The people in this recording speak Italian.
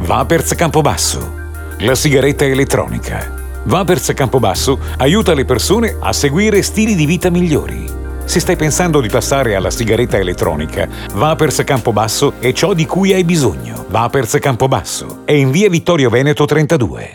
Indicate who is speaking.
Speaker 1: Vapers Campobasso. La sigaretta elettronica. Vapers Campobasso aiuta le persone a seguire stili di vita migliori. Se stai pensando di passare alla sigaretta elettronica, Vapers Campobasso è ciò di cui hai bisogno. Vapers Campobasso è in via Vittorio Veneto 32.